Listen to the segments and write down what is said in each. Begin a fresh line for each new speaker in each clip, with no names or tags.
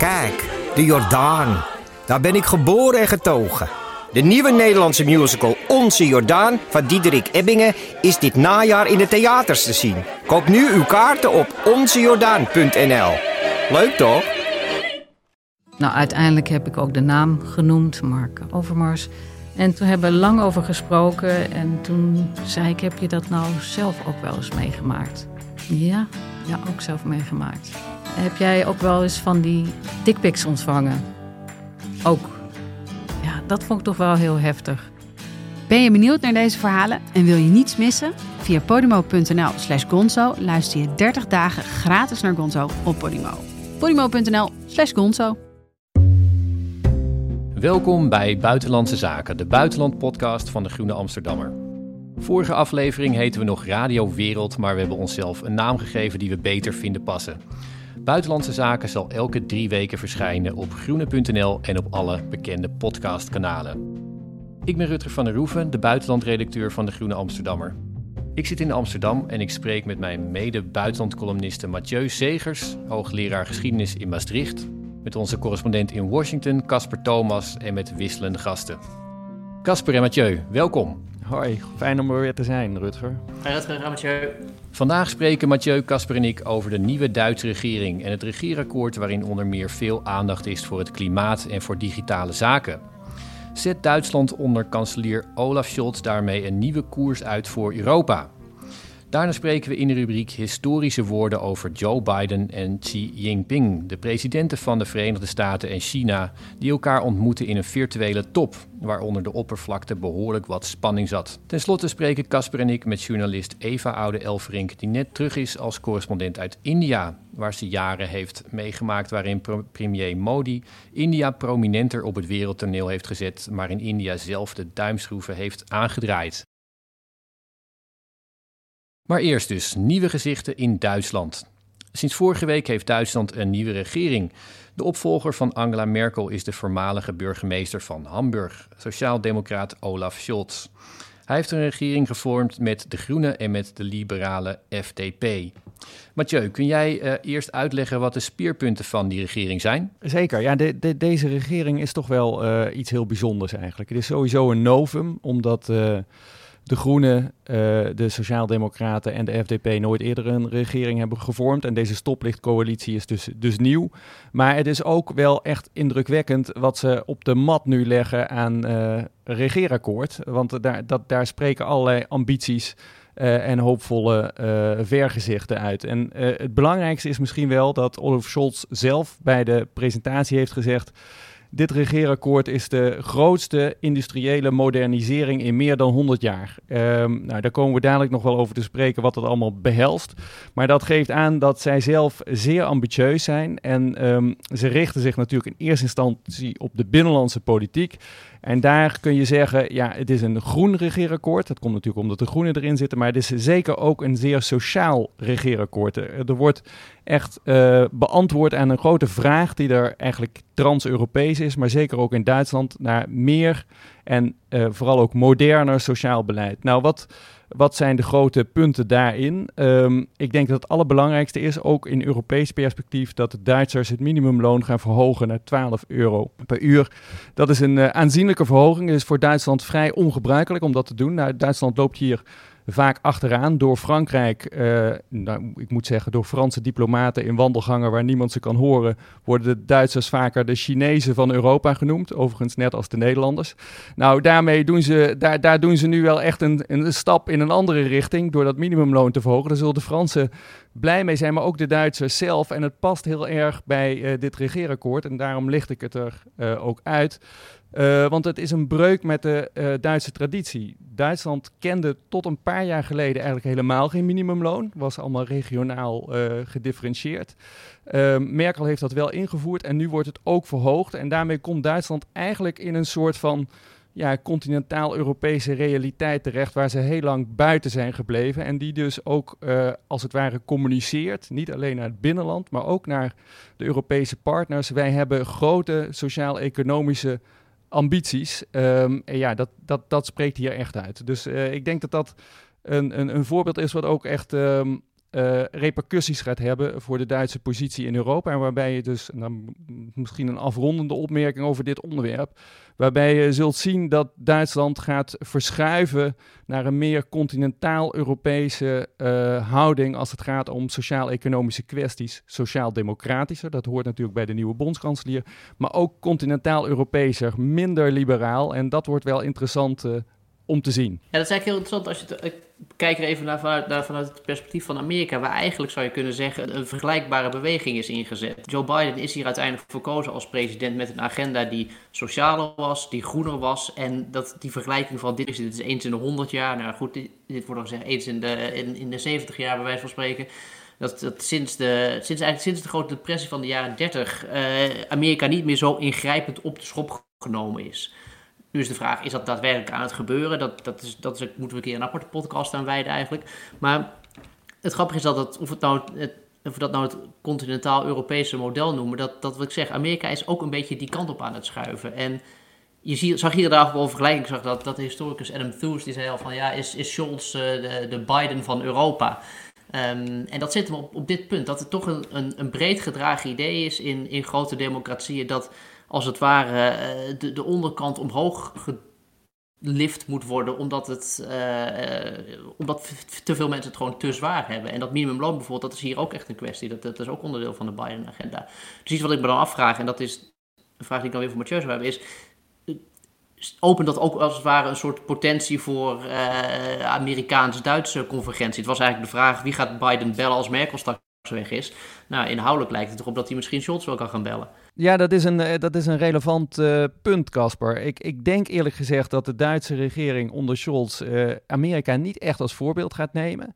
Kijk, de Jordaan. Daar ben ik geboren en getogen. De nieuwe Nederlandse musical Onze Jordaan van Diederik Ebbingen is dit najaar in de theaters te zien. Koop nu uw kaarten op onzejordaan.nl. Leuk toch?
Nou, uiteindelijk heb ik ook de naam genoemd, Mark Overmars. En toen hebben we lang over gesproken. En toen zei ik, heb je dat nou zelf ook wel eens meegemaakt? Ja, ja, ook zelf meegemaakt. Heb jij ook wel eens van die dickpics ontvangen? Ook. Ja, dat vond ik toch wel heel heftig.
Ben je benieuwd naar deze verhalen en wil je niets missen? Via podimo.nl slash gonzo luister je 30 dagen gratis naar Gonzo op Podimo. podimo.nl slash gonzo
Welkom bij Buitenlandse Zaken, de buitenlandpodcast van de Groene Amsterdammer. Vorige aflevering heten we nog Radio Wereld, maar we hebben onszelf een naam gegeven die we beter vinden passen. Buitenlandse Zaken zal elke drie weken verschijnen op groene.nl en op alle bekende podcastkanalen. Ik ben Rutger van der Roeven, de buitenlandredacteur van de Groene Amsterdammer. Ik zit in Amsterdam en ik spreek met mijn mede-buitenlandcolumniste Mathieu Segers, hoogleraar geschiedenis in Maastricht, met onze correspondent in Washington, Casper Thomas, en met wisselende gasten. Casper en Mathieu, welkom.
Hoi, fijn om er weer te zijn, Rutger.
Hoi Rutger, Mathieu.
Vandaag spreken Mathieu, Casper en ik over de nieuwe Duitse regering en het regeerakkoord waarin onder meer veel aandacht is voor het klimaat en voor digitale zaken. Zet Duitsland onder kanselier Olaf Scholz daarmee een nieuwe koers uit voor Europa? Daarna spreken we in de rubriek historische woorden over Joe Biden en Xi Jinping, de presidenten van de Verenigde Staten en China, die elkaar ontmoeten in een virtuele top, waaronder de oppervlakte behoorlijk wat spanning zat. Ten slotte spreken Casper en ik met journalist Eva Oude Elverink, die net terug is als correspondent uit India, waar ze jaren heeft meegemaakt waarin premier Modi India prominenter op het wereldtoneel heeft gezet, maar in India zelf de duimschroeven heeft aangedraaid. Maar eerst dus nieuwe gezichten in Duitsland. Sinds vorige week heeft Duitsland een nieuwe regering. De opvolger van Angela Merkel is de voormalige burgemeester van Hamburg, sociaaldemocraat Olaf Scholz. Hij heeft een regering gevormd met de Groenen en met de liberale FDP. Mathieu, kun jij uh, eerst uitleggen wat de speerpunten van die regering zijn?
Zeker, ja, de, de, deze regering is toch wel uh, iets heel bijzonders eigenlijk. Het is sowieso een novum, omdat... Uh, de Groenen, uh, de Sociaaldemocraten en de FDP nooit eerder een regering hebben gevormd. En deze stoplichtcoalitie is dus, dus nieuw. Maar het is ook wel echt indrukwekkend wat ze op de mat nu leggen aan uh, regeerakkoord. Want daar, dat, daar spreken allerlei ambities uh, en hoopvolle vergezichten uit. En het belangrijkste is misschien wel dat Olaf Scholz zelf bij de presentatie heeft gezegd dit regeerakkoord is de grootste industriële modernisering in meer dan 100 jaar. Um, nou, daar komen we dadelijk nog wel over te spreken wat dat allemaal behelst. Maar dat geeft aan dat zij zelf zeer ambitieus zijn. En um, ze richten zich natuurlijk in eerste instantie op de binnenlandse politiek. En daar kun je zeggen, ja, het is een groen regeerakkoord. Dat komt natuurlijk omdat de groenen erin zitten, maar het is zeker ook een zeer sociaal regeerakkoord. Er, wordt echt uh, beantwoord aan een grote vraag die er eigenlijk trans-Europees is, maar zeker ook in Duitsland, naar meer en uh, vooral ook moderner sociaal beleid. Nou, wat wat zijn de grote punten daarin? Um, ik denk dat het allerbelangrijkste is, ook in Europees perspectief, dat de Duitsers het minimumloon gaan verhogen naar 12 euro per uur. Dat is een uh, aanzienlijke verhoging. Het is voor Duitsland vrij ongebruikelijk om dat te doen. Nou, Duitsland loopt hier vaak achteraan door Frankrijk, uh, nou, ik moet zeggen door Franse diplomaten in wandelgangen waar niemand ze kan horen, worden de Duitsers vaker de Chinezen van Europa genoemd, overigens net als de Nederlanders. Nou, daarmee doen ze, daar, daar doen ze nu wel echt een, een stap in een andere richting door dat minimumloon te verhogen. Daar zullen de Fransen blij mee zijn, maar ook de Duitsers zelf. En het past heel erg bij uh, dit regeerakkoord en daarom licht ik het er uh, ook uit. Uh, want het is een breuk met de Duitse traditie. Duitsland kende tot een paar jaar geleden eigenlijk helemaal geen minimumloon. Was allemaal regionaal gedifferentieerd. Merkel heeft dat wel ingevoerd en nu wordt het ook verhoogd. En daarmee komt Duitsland eigenlijk in een soort van ja, continentaal-Europese realiteit terecht, waar ze heel lang buiten zijn gebleven. En die dus ook als het ware communiceert, niet alleen naar het binnenland, maar ook naar de Europese partners. Wij hebben grote sociaal-economische ambities. Um, en ja, dat, dat, dat spreekt hier echt uit. Dus uh, ik denk dat dat een, een, een voorbeeld is wat ook echt um, uh, repercussies gaat hebben voor de Duitse positie in Europa. En waarbij je dus, nou, misschien een afrondende opmerking over dit onderwerp, waarbij je zult zien dat Duitsland gaat verschuiven naar een meer continentaal-Europese uh, houding als het gaat om sociaal-economische kwesties. Sociaal-democratischer, dat hoort natuurlijk bij de nieuwe bondskanselier, maar ook continentaal-Europeeser, minder liberaal. En dat wordt wel interessant uh, om te zien.
Ja, dat is eigenlijk heel interessant als je het, kijk er even naar vanuit, vanuit het perspectief van Amerika, waar eigenlijk zou je kunnen zeggen een vergelijkbare beweging is ingezet. Joe Biden is hier uiteindelijk verkozen als president met een agenda die socialer was, die groener was. En dat die vergelijking van dit is, dit is eens in de 100 jaar, nou goed, dit, wordt dan gezegd eens in de, in, in de 70 jaar bij wijze van spreken. Dat, dat sinds, de, sinds, eigenlijk sinds de grote depressie van de jaren 30 uh, Amerika niet meer zo ingrijpend op de schop genomen is. Nu is de vraag, is dat daadwerkelijk aan het gebeuren? Dat, dat, is, dat is, moeten we een keer een aparte podcast aan wijden eigenlijk. Maar het grappige is dat, het nou, of we dat nou het continentaal-Europese model noemen, dat, dat wat ik zeg, Amerika is ook een beetje die kant op aan het schuiven. En je zag hier daar wel vergelijking, zag dat, dat de historicus Adam Tooze, die zei al van, ja, is, is Scholz uh, de, de, Biden van Europa? Um, en dat zit hem op, op dit punt, dat het toch een, een, een breed gedragen idee is in, in grote democratieën, dat als het ware eh, de, de onderkant omhoog gelift moet worden, omdat, het, uh, omdat te veel mensen het gewoon te zwaar hebben. En dat minimumloon bijvoorbeeld, dat is hier ook echt een kwestie. Dat, dat is ook onderdeel van de Biden-agenda. Dus iets wat ik me dan afvraag, en dat is een vraag die ik dan weer voor Mathieu zou hebben, is opent dat ook als het ware een soort potentie voor uh, Amerikaans-Duitse convergentie. Het was eigenlijk de vraag, wie gaat Biden bellen als Merkel straks weg is? Nou, inhoudelijk lijkt het erop dat hij misschien Scholz wel kan gaan bellen.
Ja, dat is een, eh, dat is een relevant uh, punt, Casper. Ik, ik denk eerlijk gezegd dat de Duitse regering onder Scholz uh, Amerika niet echt als voorbeeld gaat nemen.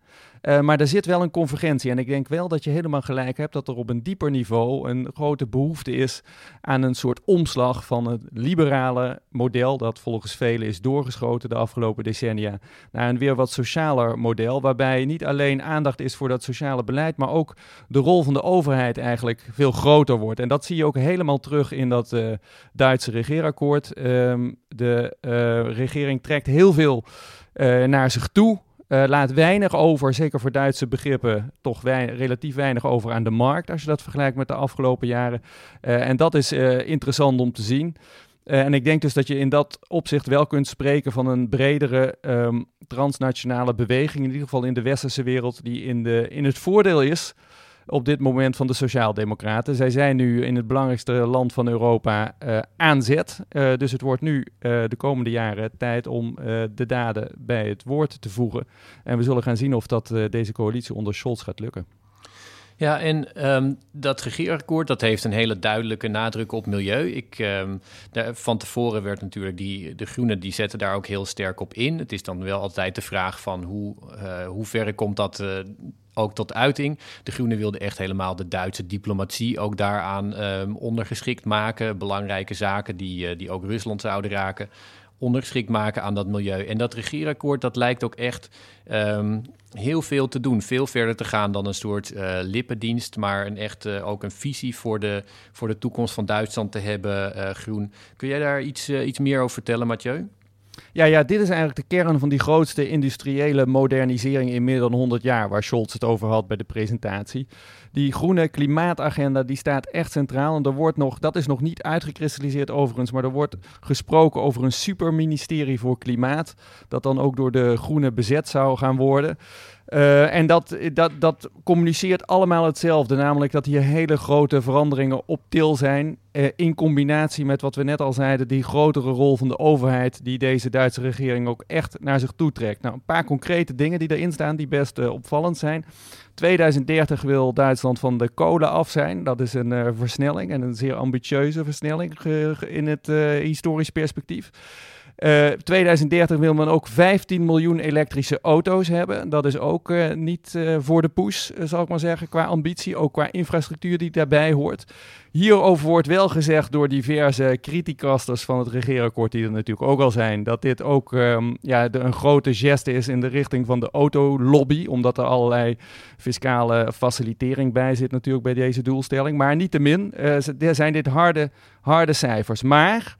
Uh, maar er zit wel een convergentie. En ik denk wel dat je helemaal gelijk hebt dat er op een dieper niveau een grote behoefte is aan een soort omslag van het liberale model, dat volgens velen is doorgeschoten de afgelopen decennia, naar een weer wat socialer model. Waarbij niet alleen aandacht is voor dat sociale beleid, maar ook de rol van de overheid eigenlijk veel groter wordt. En dat zie je ook helemaal terug in dat uh, Duitse regeerakkoord. Um, de uh, regering trekt heel veel naar zich toe. Uh, laat weinig over, zeker voor Duitse begrippen, toch relatief weinig over aan de markt als je dat vergelijkt met de afgelopen jaren. Uh, en dat is uh, interessant om te zien. en ik denk dus dat je in dat opzicht wel kunt spreken van een bredere um, transnationale beweging, in ieder geval in de westerse wereld, die in, de, in het voordeel is op dit moment van de Sociaaldemocraten. Zij zijn nu in het belangrijkste land van Europa uh, aan zet. Uh, dus het wordt nu uh, de komende jaren tijd om de daden bij het woord te voegen. En we zullen gaan zien of dat deze coalitie onder Scholz gaat lukken.
Ja, en um, dat regeerakkoord dat heeft een hele duidelijke nadruk op milieu. Ik, um, daar, van tevoren werd natuurlijk die, de groenen die zetten daar ook heel sterk op in. Het is dan wel altijd de vraag van hoe, uh, hoe ver komt dat ook tot uiting. De Groenen wilden echt helemaal de Duitse diplomatie ook daaraan um, ondergeschikt maken. Belangrijke zaken die, uh, die ook Rusland zouden raken ondergeschikt maken aan dat milieu. En dat regeerakkoord, dat lijkt ook echt um, heel veel te doen. Veel verder te gaan dan een soort uh, lippendienst, maar een echt uh, ook een visie voor de, voor de toekomst van Duitsland te hebben, groen. Kun jij daar iets, iets meer over vertellen, Mathieu?
Ja, ja, dit is eigenlijk de kern van die grootste industriële modernisering in meer dan 100 jaar, waar Scholz het over had bij de presentatie. Die groene klimaatagenda die staat echt centraal. En er wordt nog, dat is nog niet uitgekristalliseerd overigens, maar er wordt gesproken over een superministerie voor klimaat. Dat dan ook door de groenen bezet zou gaan worden. Uh, en dat, dat, dat communiceert allemaal hetzelfde, namelijk dat hier hele grote veranderingen op til zijn. Uh, in combinatie met wat we net al zeiden, die grotere rol van de overheid, die deze Duitse regering ook echt naar zich toe trekt. Nou, een paar concrete dingen die erin staan, die best uh, opvallend zijn. 2030 wil Duitsland van de kolen af zijn. Dat is een versnelling en een zeer ambitieuze versnelling in het historisch perspectief. Uh, eh, 2030 wil men ook 15 miljoen elektrische auto's hebben. Dat is ook uh, niet uh, voor de poes, zal ik maar zeggen, qua ambitie, ook qua infrastructuur die daarbij hoort. Hierover wordt wel gezegd door diverse criticasters van het regeerakkoord, die er natuurlijk ook al zijn, dat dit ook um, ja, een grote geste is in de richting van de autolobby, omdat er allerlei fiscale facilitering bij zit natuurlijk bij deze doelstelling. Maar niettemin uh, zijn dit harde, harde cijfers. Maar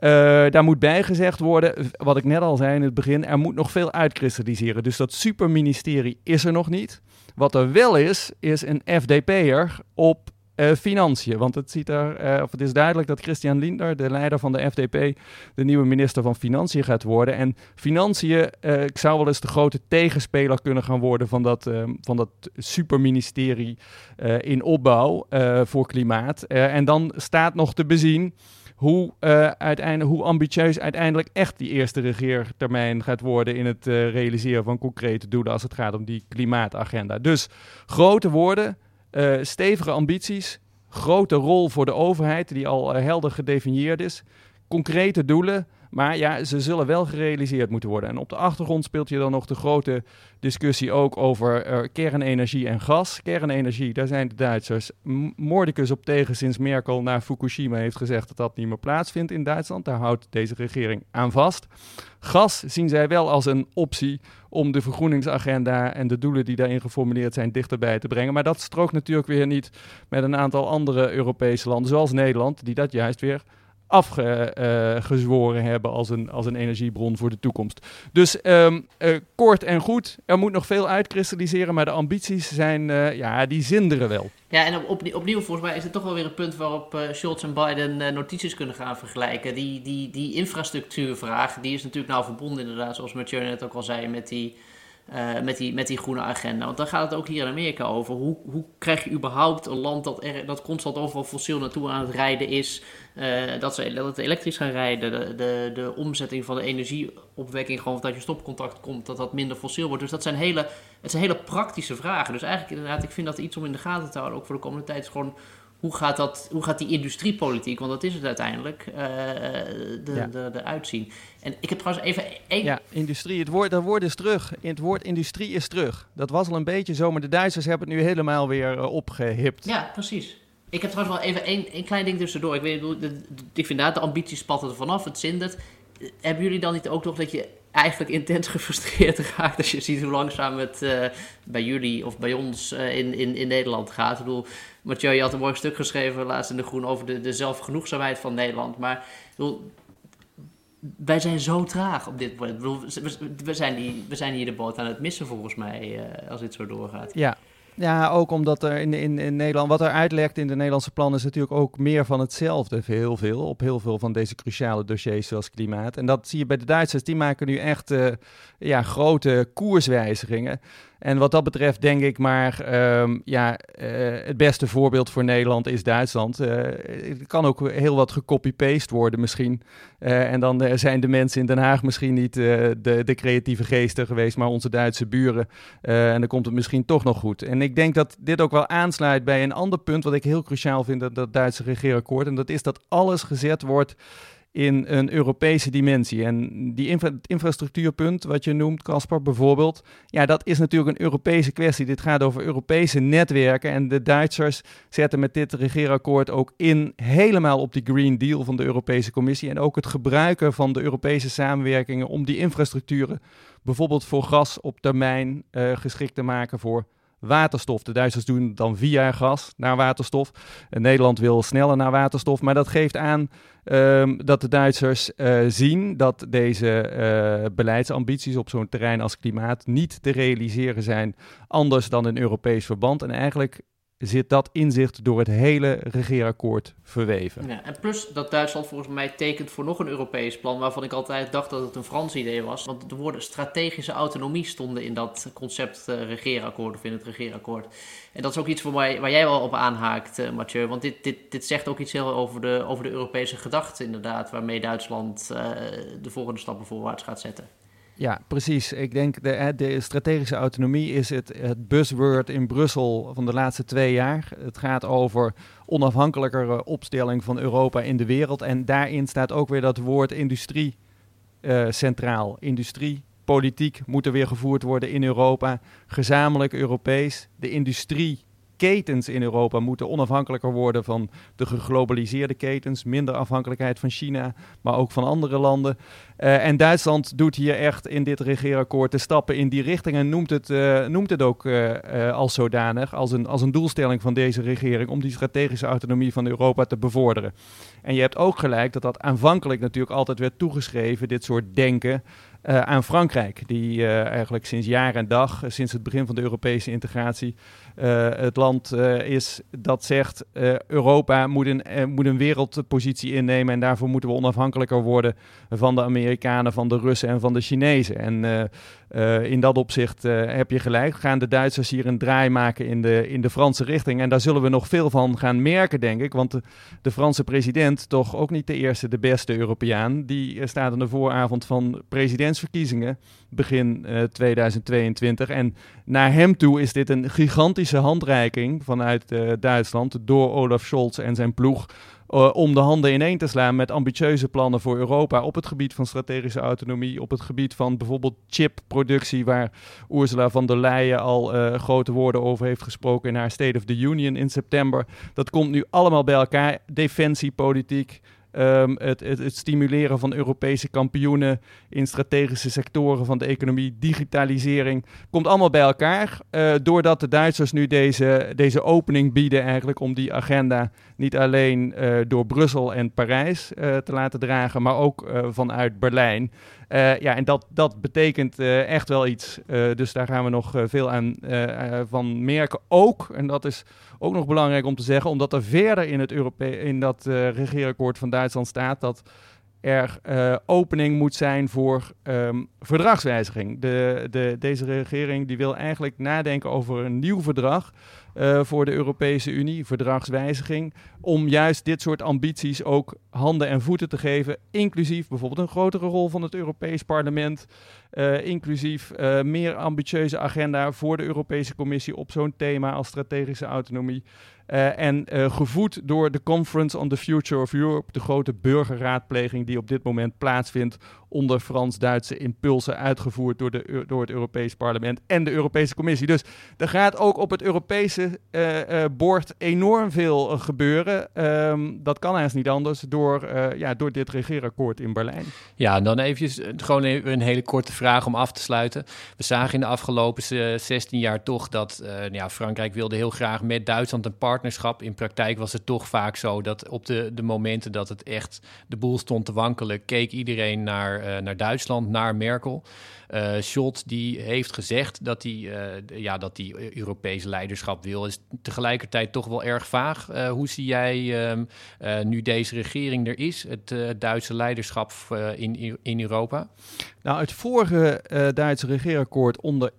uh, daar moet bij gezegd worden, wat ik net al zei in het begin, er moet nog veel uitkristalliseren. Dus dat superministerie is er nog niet. Wat er wel is, is een FDP'er op uh, financiën. Want het, ziet er, uh, of het is duidelijk dat Christian Lindner, de leider van de FDP, de nieuwe minister van Financiën gaat worden. En financiën uh, zou wel eens de grote tegenspeler kunnen gaan worden van dat, van dat superministerie in opbouw voor klimaat. en dan staat nog te bezien hoe, uiteindelijk, hoe ambitieus uiteindelijk echt die eerste regeertermijn gaat worden in het realiseren van concrete doelen als het gaat om die klimaatagenda. Dus grote woorden, uh, stevige ambities, grote rol voor de overheid, die al helder gedefinieerd is, concrete doelen, maar ja, ze zullen wel gerealiseerd moeten worden. En op de achtergrond speelt je dan nog de grote discussie ook over uh, kernenergie en gas. Kernenergie, daar zijn de Duitsers moordicus op tegen sinds Merkel naar Fukushima heeft gezegd dat dat niet meer plaatsvindt in Duitsland. Daar houdt deze regering aan vast. Gas zien zij wel als een optie om de vergroeningsagenda en de doelen die daarin geformuleerd zijn dichterbij te brengen. Maar dat strookt natuurlijk weer niet met een aantal andere Europese landen, zoals Nederland, die dat juist weer afgezworen hebben als een, als een energiebron voor de toekomst. Dus um, uh, kort en goed, er moet nog veel uitkristalliseren, maar de ambities zijn, uh, ja, die zinderen wel.
Ja, en op, opnieuw volgens mij is het toch wel weer een punt waarop Scholz en Biden notities kunnen gaan vergelijken. Die, die, die infrastructuurvraag, die is natuurlijk nou verbonden inderdaad, zoals Mathieu net ook al zei, met die uh, met, die, met die groene agenda. Want dan gaat het ook hier in Amerika over. Hoe, hoe krijg je überhaupt een land dat, er, dat constant overal fossiel naartoe aan het rijden is? Uh, dat, ze, dat het elektrisch gaan rijden. De, de, de omzetting van de energieopwekking, gewoon dat je stopcontact komt, dat dat minder fossiel wordt. Dus dat zijn hele, het zijn hele praktische vragen. Dus eigenlijk inderdaad, ik vind dat iets om in de gaten te houden, ook voor de komende tijd, is gewoon hoe gaat, dat, hoe gaat die industriepolitiek, want dat is het uiteindelijk, uh, de, ja. de, de, uitzien. En ik heb trouwens even één...
Ja, industrie, het woord, dat woord is terug. Het woord industrie is terug. Dat was al een beetje zo, maar de Duitsers hebben het nu helemaal weer uh, opgehipt.
Ja, precies. Ik heb trouwens wel even één, klein ding tussendoor. Ik, weet, de, de, ik vind daar de ambities spatten er vanaf, het zindert. Hebben jullie dan niet ook nog dat je eigenlijk intens gefrustreerd raakt als je ziet hoe langzaam het uh, bij jullie of bij ons in, in, in Nederland gaat? Ik bedoel, Mathieu, je had een mooi stuk geschreven laatst in De Groen over de, de zelfgenoegzaamheid van Nederland. Maar bedoel, wij zijn zo traag op dit moment. We, zijn die, we zijn hier de boot aan het missen volgens mij, uh, als dit zo doorgaat.
Ja, ja, ook omdat er in, in, in Nederland, wat er uitlekt in de Nederlandse plannen, is natuurlijk ook meer van hetzelfde. Heel veel, op heel veel van deze cruciale dossiers zoals klimaat. En dat zie je bij de Duitsers, die maken nu echt uh, ja, grote koerswijzigingen. En wat dat betreft denk ik maar, um, ja, uh, het beste voorbeeld voor Nederland is Duitsland. Uh, het kan ook heel wat gecopy-paste worden misschien. Uh, en dan zijn de mensen in Den Haag misschien niet de, de, creatieve geesten geweest, maar onze Duitse buren. en dan komt het misschien toch nog goed. En ik denk dat dit ook wel aansluit bij een ander punt wat ik heel cruciaal vind, dat, dat Duitse regeerakkoord. En dat is dat alles gezet wordt in een Europese dimensie. En die infra infrastructuurpunt, wat je noemt, Caspar bijvoorbeeld, ja, dat is natuurlijk een Europese kwestie. Dit gaat over Europese netwerken en de Duitsers zetten met dit regeerakkoord ook in helemaal op die Green Deal van de Europese Commissie en ook het gebruiken van de Europese samenwerkingen om die infrastructuren bijvoorbeeld voor gas op termijn uh, geschikt te maken voor waterstof. De Duitsers doen dan via gas naar waterstof. En Nederland wil sneller naar waterstof. Maar dat geeft aan um, dat de Duitsers uh, zien dat deze uh, beleidsambities op zo'n terrein als klimaat niet te realiseren zijn anders dan in Europees verband. En eigenlijk zit dat inzicht door het hele regeerakkoord verweven.
Ja, en plus dat Duitsland volgens mij tekent voor nog een Europees plan, waarvan ik altijd dacht dat het een Frans idee was. Want de woorden strategische autonomie stonden in dat concept uh, regeerakkoord of in het regeerakkoord. En dat is ook iets voor mij, waar jij wel op aanhaakt, uh, Mathieu. Want dit, dit, dit zegt ook iets heel over de, over de Europese gedachte inderdaad, waarmee Duitsland uh, de volgende stappen voorwaarts gaat zetten.
Ja, precies. Ik denk de, de strategische autonomie is het, het buzzword in Brussel van de laatste twee jaar. Het gaat over onafhankelijkere opstelling van Europa in de wereld. En daarin staat ook weer dat woord industrie uh, centraal. Industrie, politiek moet er weer gevoerd worden in Europa. Gezamenlijk Europees. De industrie ketens in Europa moeten onafhankelijker worden van de geglobaliseerde ketens. Minder afhankelijkheid van China, maar ook van andere landen. Uh, en Duitsland doet hier echt in dit regeerakkoord de stappen in die richting en noemt het, uh, noemt het ook uh, als zodanig, als een, als een doelstelling van deze regering om die strategische autonomie van Europa te bevorderen. En je hebt ook gelijk dat dat aanvankelijk natuurlijk altijd werd toegeschreven, dit soort denken, aan Frankrijk, die eigenlijk sinds jaar en dag, sinds het begin van de Europese integratie, het land is dat zegt Europa moet een, moet een wereldpositie innemen en daarvoor moeten we onafhankelijker worden van de Amerikanen, van de Russen en van de Chinezen. En in dat opzicht heb je gelijk, gaan de Duitsers hier een draai maken in de, in de Franse richting. En daar zullen we nog veel van gaan merken, denk ik, want de, de Franse president, toch ook niet de eerste, de beste Europeaan, die staat aan de vooravond van presidentsverkiezingen begin 2022. En naar hem toe is dit een gigantische handreiking vanuit uh, Duitsland door Olaf Scholz en zijn ploeg. Uh, om de handen ineen te slaan met ambitieuze plannen voor Europa op het gebied van strategische autonomie, op het gebied van bijvoorbeeld chipproductie, waar Ursula von der Leyen al uh, grote woorden over heeft gesproken in haar State of the Union in september. Dat komt nu allemaal bij elkaar. Defensiepolitiek, Um, het, het, stimuleren van Europese kampioenen in strategische sectoren van de economie, digitalisering, komt allemaal bij elkaar. Uh, doordat de Duitsers nu deze, deze opening bieden eigenlijk om die agenda niet alleen uh, door Brussel en Parijs uh, te laten dragen, maar ook vanuit Berlijn. Ja, en dat, dat betekent echt wel iets. dus daar gaan we nog veel aan van merken. Ook, en dat is ook nog belangrijk om te zeggen, omdat er verder in, het Europe in dat regeerakkoord van Duitsland staat dat er uh, opening moet zijn voor um, verdragswijziging. De, de, deze regering die wil eigenlijk nadenken over een nieuw verdrag uh, voor de Europese Unie, verdragswijziging, om juist dit soort ambities ook handen en voeten te geven, inclusief bijvoorbeeld een grotere rol van het Europees Parlement, uh, inclusief meer ambitieuze agenda voor de Europese Commissie op zo'n thema als strategische autonomie. Uh, en gevoed door de Conference on the Future of Europe, de grote burgerraadpleging die op dit moment plaatsvindt onder Frans-Duitse impulsen uitgevoerd door, de, door het Europees Parlement en de Europese Commissie. Dus er gaat ook op het Europese uh, bord enorm veel uh, gebeuren. Um, dat kan eigenlijk niet anders door, ja, door dit regeerakkoord in Berlijn.
Ja, dan eventjes gewoon even een hele korte vraag om af te sluiten. We zagen in de afgelopen 16 jaar toch dat ja, Frankrijk wilde heel graag met Duitsland een partnerschap. In praktijk was het toch vaak zo dat op de, de momenten dat het echt de boel stond te wankelen, keek iedereen naar naar, uh, naar Duitsland, naar Merkel. Uh, Scholz die heeft gezegd dat hij uh, ja, dat die Europese leiderschap wil. Is tegelijkertijd toch wel erg vaag. hoe zie jij um, nu deze regering er is, het Duitse leiderschap in, in Europa?
Nou, het vorige Duitse regeerakkoord onder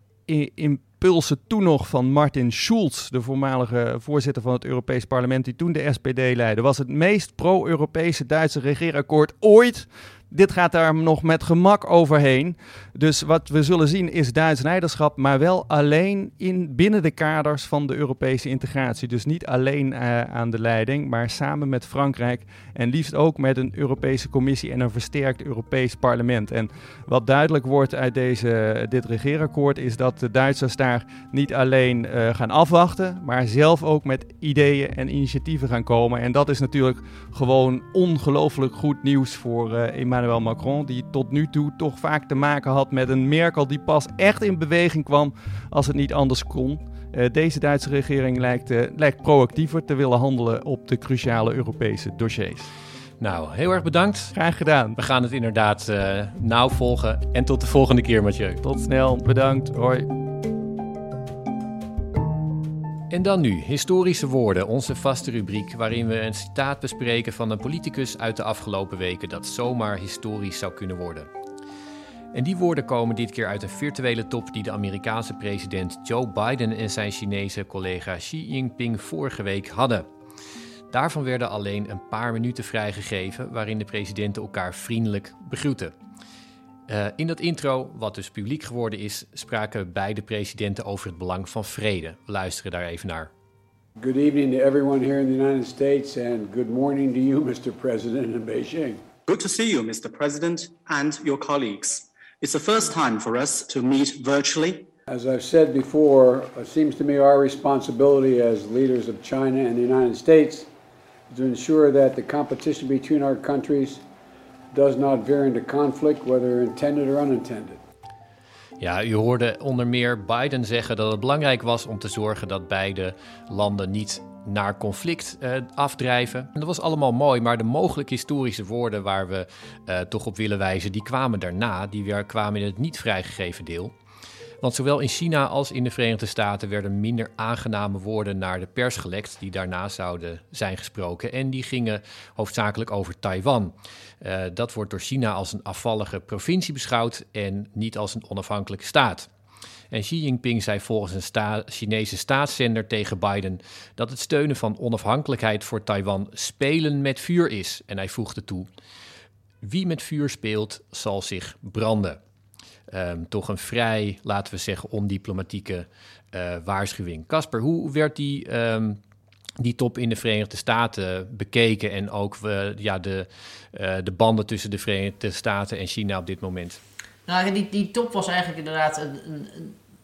impulsen toen nog van Martin Schulz, de voormalige voorzitter van het Europees Parlement, die toen de SPD leidde, was het meest pro-Europese Duitse regeerakkoord ooit. Dit gaat daar nog met gemak overheen. Dus wat we zullen zien is Duits leiderschap, maar wel alleen in, binnen de kaders van de Europese integratie. Dus niet alleen uh, aan de leiding, maar samen met Frankrijk en liefst ook met een Europese Commissie en een versterkt Europees Parlement. En wat duidelijk wordt uit deze, dit regeerakkoord is dat de Duitsers daar niet alleen uh, gaan afwachten, maar zelf ook met ideeën en initiatieven gaan komen. En dat is natuurlijk gewoon ongelooflijk goed nieuws voor uh, Emmanuel Macron, die tot nu toe toch vaak te maken had met een Merkel die pas echt in beweging kwam als het niet anders kon. Uh, deze Duitse regering lijkt, uh, lijkt proactiever te willen handelen op de cruciale Europese dossiers.
Nou, heel erg bedankt.
Graag gedaan.
We gaan het inderdaad uh, nauw volgen. En tot de volgende keer, Mathieu.
Tot snel. Bedankt. Hoi.
En dan nu, historische woorden, onze vaste rubriek waarin we een citaat bespreken van een politicus uit de afgelopen weken dat zomaar historisch zou kunnen worden. En die woorden komen dit keer uit een virtuele top die de Amerikaanse president Joe Biden en zijn Chinese collega Xi Jinping vorige week hadden. Daarvan werden alleen een paar minuten vrijgegeven waarin de presidenten elkaar vriendelijk begroeten. Uh, in dat intro, wat dus publiek geworden is, spraken beide presidenten over het belang van vrede. We luisteren daar even naar.
Good evening to everyone here in the United States and good morning to you, Mr. President in Beijing.
Good to see you, Mr. President, and your colleagues. It's the first time for us to meet virtually.
As I've said before, it seems to me our responsibility as leaders of China and the United States to ensure that the competition between our countries does not veer into conflict, whether intended or unintended.
Ja, u hoorde onder meer Biden zeggen dat het belangrijk was om te zorgen dat beide landen niet naar conflict uh, afdrijven. En dat was allemaal mooi, maar de mogelijk historische woorden waar we uh, toch op willen wijzen, die kwamen daarna. Die weer kwamen in het niet vrijgegeven deel. Want zowel in China als in de Verenigde Staten werden minder aangename woorden naar de pers gelekt die daarna zouden zijn gesproken. En die gingen hoofdzakelijk over Taiwan. Uh, dat wordt door China als een afvallige provincie beschouwd en niet als een onafhankelijke staat. En Xi Jinping zei volgens een sta Chinese staatszender tegen Biden dat het steunen van onafhankelijkheid voor Taiwan spelen met vuur is. En hij voegde toe: Wie met vuur speelt, zal zich branden. Um, toch een vrij, laten we zeggen, ondiplomatieke uh, waarschuwing. Casper, hoe werd die, um, die top in de Verenigde Staten bekeken en ook uh, ja, de, uh, de banden tussen de Verenigde Staten en China op dit moment?
Nou, die, die top was eigenlijk inderdaad een,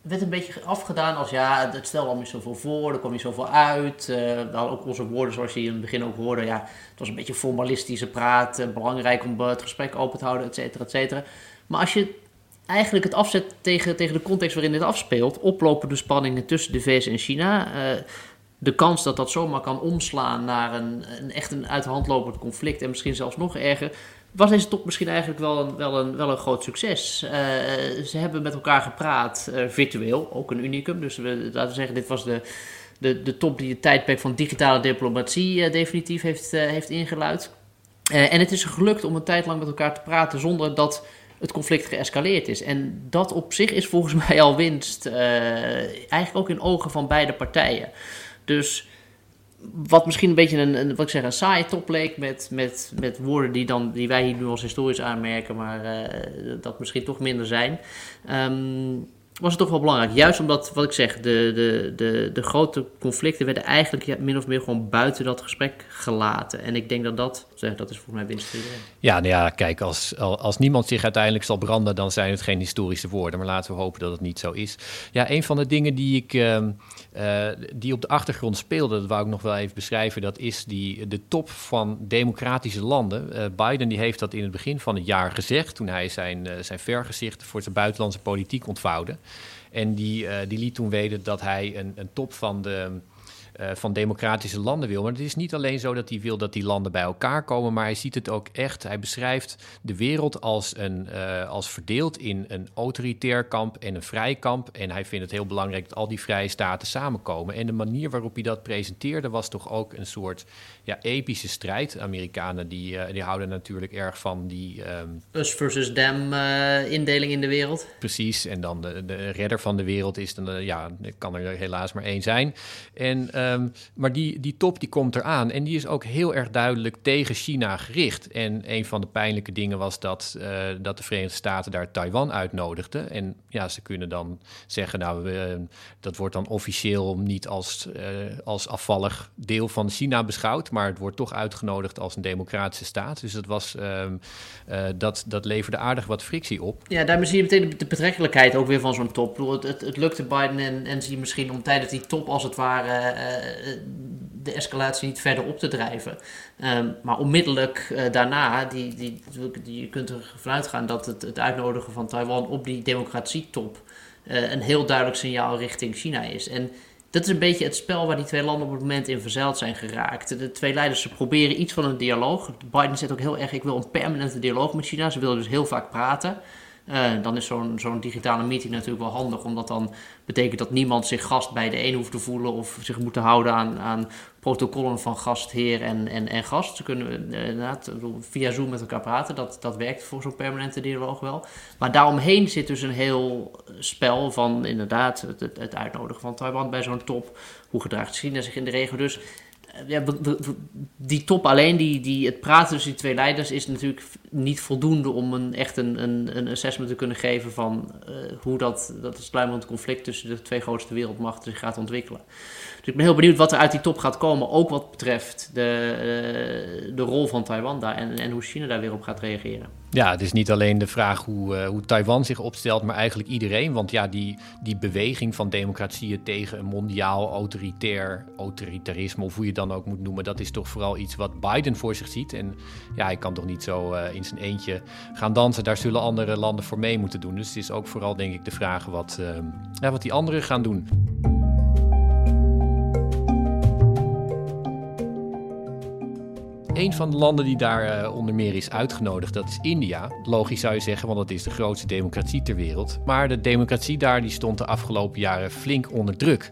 werd een beetje afgedaan als ja, het stelde al niet zoveel voor, er kwam niet zoveel uit. Uh, ook onze woorden, zoals je in het begin ook hoorde, ja, het was een beetje formalistische praat, belangrijk om het gesprek open te houden, et cetera, et cetera. Maar als je eigenlijk het afzet tegen, tegen de context waarin dit afspeelt, oplopende spanningen tussen de VS en China, uh, de kans dat dat zomaar kan omslaan naar een, een echt een uit de hand lopend conflict en misschien zelfs nog erger, was deze top misschien eigenlijk wel een, wel een, wel een groot succes. Uh, ze hebben met elkaar gepraat, uh, virtueel, ook een unicum. Dus we, laten we zeggen, dit was de, de, de top die het tijdperk van digitale diplomatie definitief heeft, heeft ingeluid. en het is gelukt om een tijd lang met elkaar te praten zonder dat het conflict geëscaleerd is. En dat op zich is volgens mij al winst, eigenlijk ook in ogen van beide partijen. Dus wat misschien een beetje een, een, wat ik zeg, een saaie top leek met, met, met woorden die, dan, die wij hier nu als historisch aanmerken, maar uh, dat misschien toch minder zijn. Um, was het toch wel belangrijk. Juist omdat, wat ik zeg, de, de, de, de grote conflicten werden eigenlijk min of meer gewoon buiten dat gesprek gelaten. En ik denk dat dat, dat is volgens mij winst.
Ja, nou ja, kijk, als, als niemand zich uiteindelijk zal branden, dan zijn het geen historische woorden. Maar laten we hopen dat het niet zo is. Ja, een van de dingen die ik, uh, uh, die op de achtergrond speelde, dat wou ik nog wel even beschrijven, dat is die, de top van democratische landen. Uh, Biden die heeft dat in het begin van het jaar gezegd, toen hij zijn, zijn vergezicht voor zijn buitenlandse politiek ontvouwde. En die, die liet toen weten dat hij een, een top van de. Uh, van democratische landen wil. Maar het is niet alleen zo dat hij wil dat die landen bij elkaar komen, maar hij ziet het ook echt. Hij beschrijft de wereld als, een, uh, als verdeeld in een autoritair kamp en een vrij kamp. En hij vindt het heel belangrijk dat al die vrije staten samenkomen. En de manier waarop hij dat presenteerde was toch ook een soort ja, epische strijd. Amerikanen die, uh, die houden natuurlijk erg van die... Um...
Us versus them indeling in de wereld.
Precies, en dan de, de redder van de wereld is dan, ja, kan er helaas maar één zijn. En, um, maar die, die top die komt eraan en die is ook heel erg duidelijk tegen China gericht. En een van de pijnlijke dingen was dat, dat de Verenigde Staten daar Taiwan uitnodigden. En ja, ze kunnen dan zeggen, nou, we, dat wordt dan officieel niet als, als afvallig deel van China beschouwd maar het wordt toch uitgenodigd als een democratische staat. Dus dat, was, uh, dat, dat leverde aardig wat frictie op.
Ja, daarmee zie je meteen de betrekkelijkheid ook weer van zo'n top. Het, het, lukte Biden en, en zie je misschien om tijdens die top als het ware de escalatie niet verder op te drijven. Um, maar onmiddellijk uh, daarna, die, die, je kunt er vanuit gaan dat het, het uitnodigen van Taiwan op die democratietop een heel duidelijk signaal richting China is. En dat is een beetje het spel waar die twee landen op het moment in verzeild zijn geraakt. De twee leiders ze proberen iets van een dialoog. Biden zegt ook heel erg: ik wil een permanente dialoog met China. Ze willen dus heel vaak praten. Uh, dan is zo'n zo'n digitale meeting natuurlijk wel handig, omdat dan betekent dat niemand zich gast bij de een hoeft te voelen of zich moet houden aan, aan protocollen van gastheer en, en, en gast. Ze kunnen uh, inderdaad via Zoom met elkaar praten, dat, dat werkt voor zo'n permanente dialoog wel. Maar daaromheen zit dus een heel spel van inderdaad het, het, het uitnodigen van Taiwan bij zo'n top. Hoe gedraagt China zich in de regio? Dus ja, die top alleen, die, die, het praten tussen die twee leiders, is natuurlijk niet voldoende om een, echt een, een, een assessment te kunnen geven van uh, hoe dat, dat sluimerend conflict tussen de twee grootste wereldmachten zich gaat ontwikkelen. Dus ik ben heel benieuwd wat er uit die top gaat komen, ook wat betreft de, uh, de rol van Taiwan daar en, en hoe China daar weer op gaat reageren.
Ja, het is niet alleen de vraag hoe, uh, hoe Taiwan zich opstelt, maar eigenlijk iedereen. Want ja, die, die beweging van democratieën tegen een mondiaal autoritair autoritarisme, of hoe je dan ook moet noemen, dat is toch vooral iets wat Biden voor zich ziet. En ja, hij kan toch niet zo uh, in zijn eentje gaan dansen. Daar zullen andere landen voor mee moeten doen. Dus het is ook vooral, denk ik, de vraag wat, ja, wat die anderen gaan doen. Een van de landen die daar uh, onder meer is uitgenodigd, dat is India. Logisch zou je zeggen, want dat is de grootste democratie ter wereld. Maar de democratie daar die stond de afgelopen jaren flink onder druk.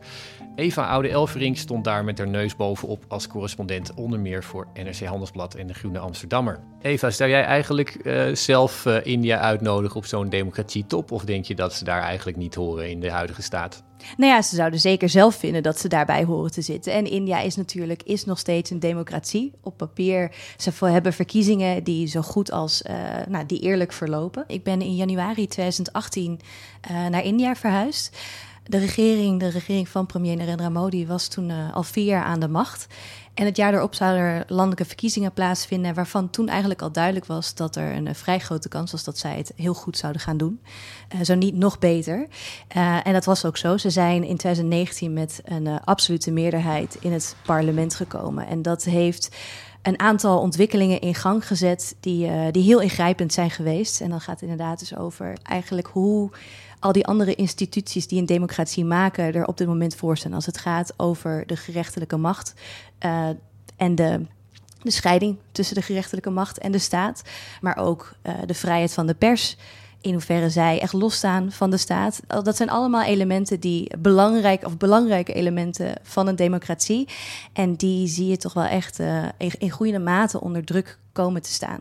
Eva Oude Elverink stond daar met haar neus bovenop als correspondent onder meer voor NRC Handelsblad en de Groene Amsterdammer. Eva, zou jij eigenlijk uh, zelf uh, India uitnodigen op zo'n democratietop? Of denk je dat ze daar eigenlijk niet horen in de huidige staat?
Nou ja, ze zouden zeker zelf vinden dat ze daarbij horen te zitten. En India is natuurlijk is nog steeds een democratie op papier. Ze hebben verkiezingen die zo goed als uh, nou, die eerlijk verlopen. Ik ben in januari 2018 naar India verhuisd. De regering, de regering van premier Narendra Modi, was toen uh, al vier jaar aan de macht. En het jaar erop zouden er landelijke verkiezingen plaatsvinden, waarvan toen eigenlijk al duidelijk was dat er een, vrij grote kans was dat zij het heel goed zouden gaan doen. Uh, zo niet nog beter. En dat was ook zo. Ze zijn in 2019 met een absolute meerderheid in het parlement gekomen. En dat heeft een aantal ontwikkelingen in gang gezet die, uh, die heel ingrijpend zijn geweest. En dan gaat het inderdaad dus over eigenlijk hoe al die andere instituties die een democratie maken er op dit moment voor staan. Als het gaat over de gerechtelijke macht uh, en de, de scheiding tussen de gerechtelijke macht en de staat. Maar ook uh, de vrijheid van de pers. In hoeverre zij echt losstaan van de staat. Dat zijn allemaal elementen die belangrijk of belangrijke elementen van een democratie. En die zie je toch wel echt uh, in, goede mate onder druk komen te staan.